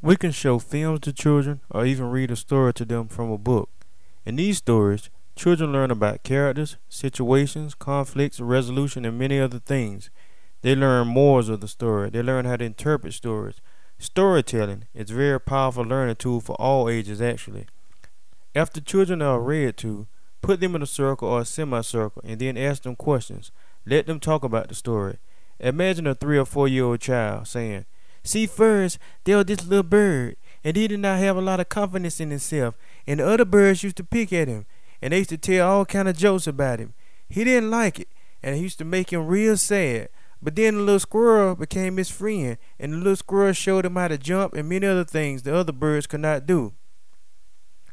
We can show films to children or even read a story to them from a book. In these stories, children learn about characters, situations, conflicts, resolution, and many other things. They learn morals of the story. They learn how to interpret stories. Storytelling is a very powerful learning tool for all ages, actually. After children are read to, put them in a circle or a semicircle and then ask them questions. Let them talk about the story. Imagine a three or four year old child saying, See, first, there was this little bird, and he did not have a lot of confidence in himself, and the other birds used to pick at him, and they used to tell all kind of jokes about him. He didn't like it, and it used to make him real sad. But then the little squirrel became his friend, and the little squirrel showed him how to jump and many other things the other birds could not do.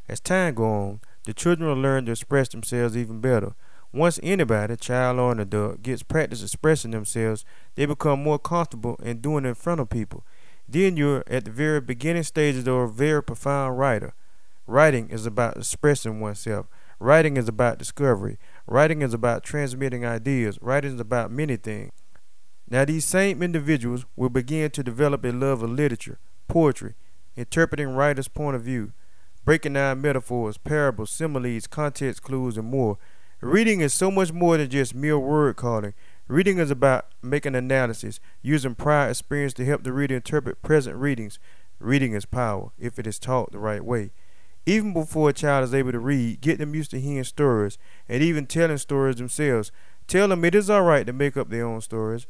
As time goes on, the children will learn to express themselves even better. Once anybody, child or an adult, gets practice expressing themselves, they become more comfortable in doing it in front of people. Then you're at the very beginning stages of a very profound writer. Writing is about expressing oneself. Writing is about discovery. Writing is about transmitting ideas. Writing is about many things. Now, these same individuals will begin to develop a love of literature, poetry, interpreting writers' point of view, breaking down metaphors, parables, similes, context clues, and more. Reading is so much more than just mere word calling. Reading is about making analysis, using prior experience to help the reader interpret present readings. Reading is power if it is taught the right way. Even before a child is able to read, get them used to hearing stories and even telling stories themselves. Tell them it is all right to make up their own stories.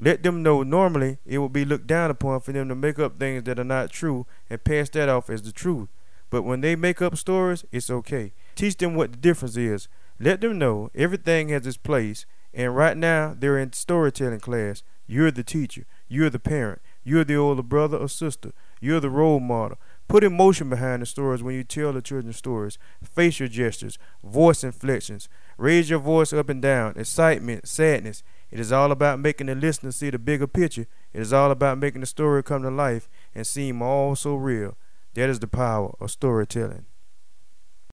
Let them know normally it will be looked down upon for them to make up things that are not true and pass that off as the truth. But when they make up stories, it's okay. Teach them what the difference is. Let them know everything has its place. And right now, they're in storytelling class. You're the teacher. You're the parent. You're the older brother or sister. You're the role model. Put emotion behind the stories when you tell the children stories. Facial gestures, voice inflections. Raise your voice up and down. Excitement, sadness. It is all about making the listener see the bigger picture. It is all about making the story come to life and seem all so real. That is the power of storytelling.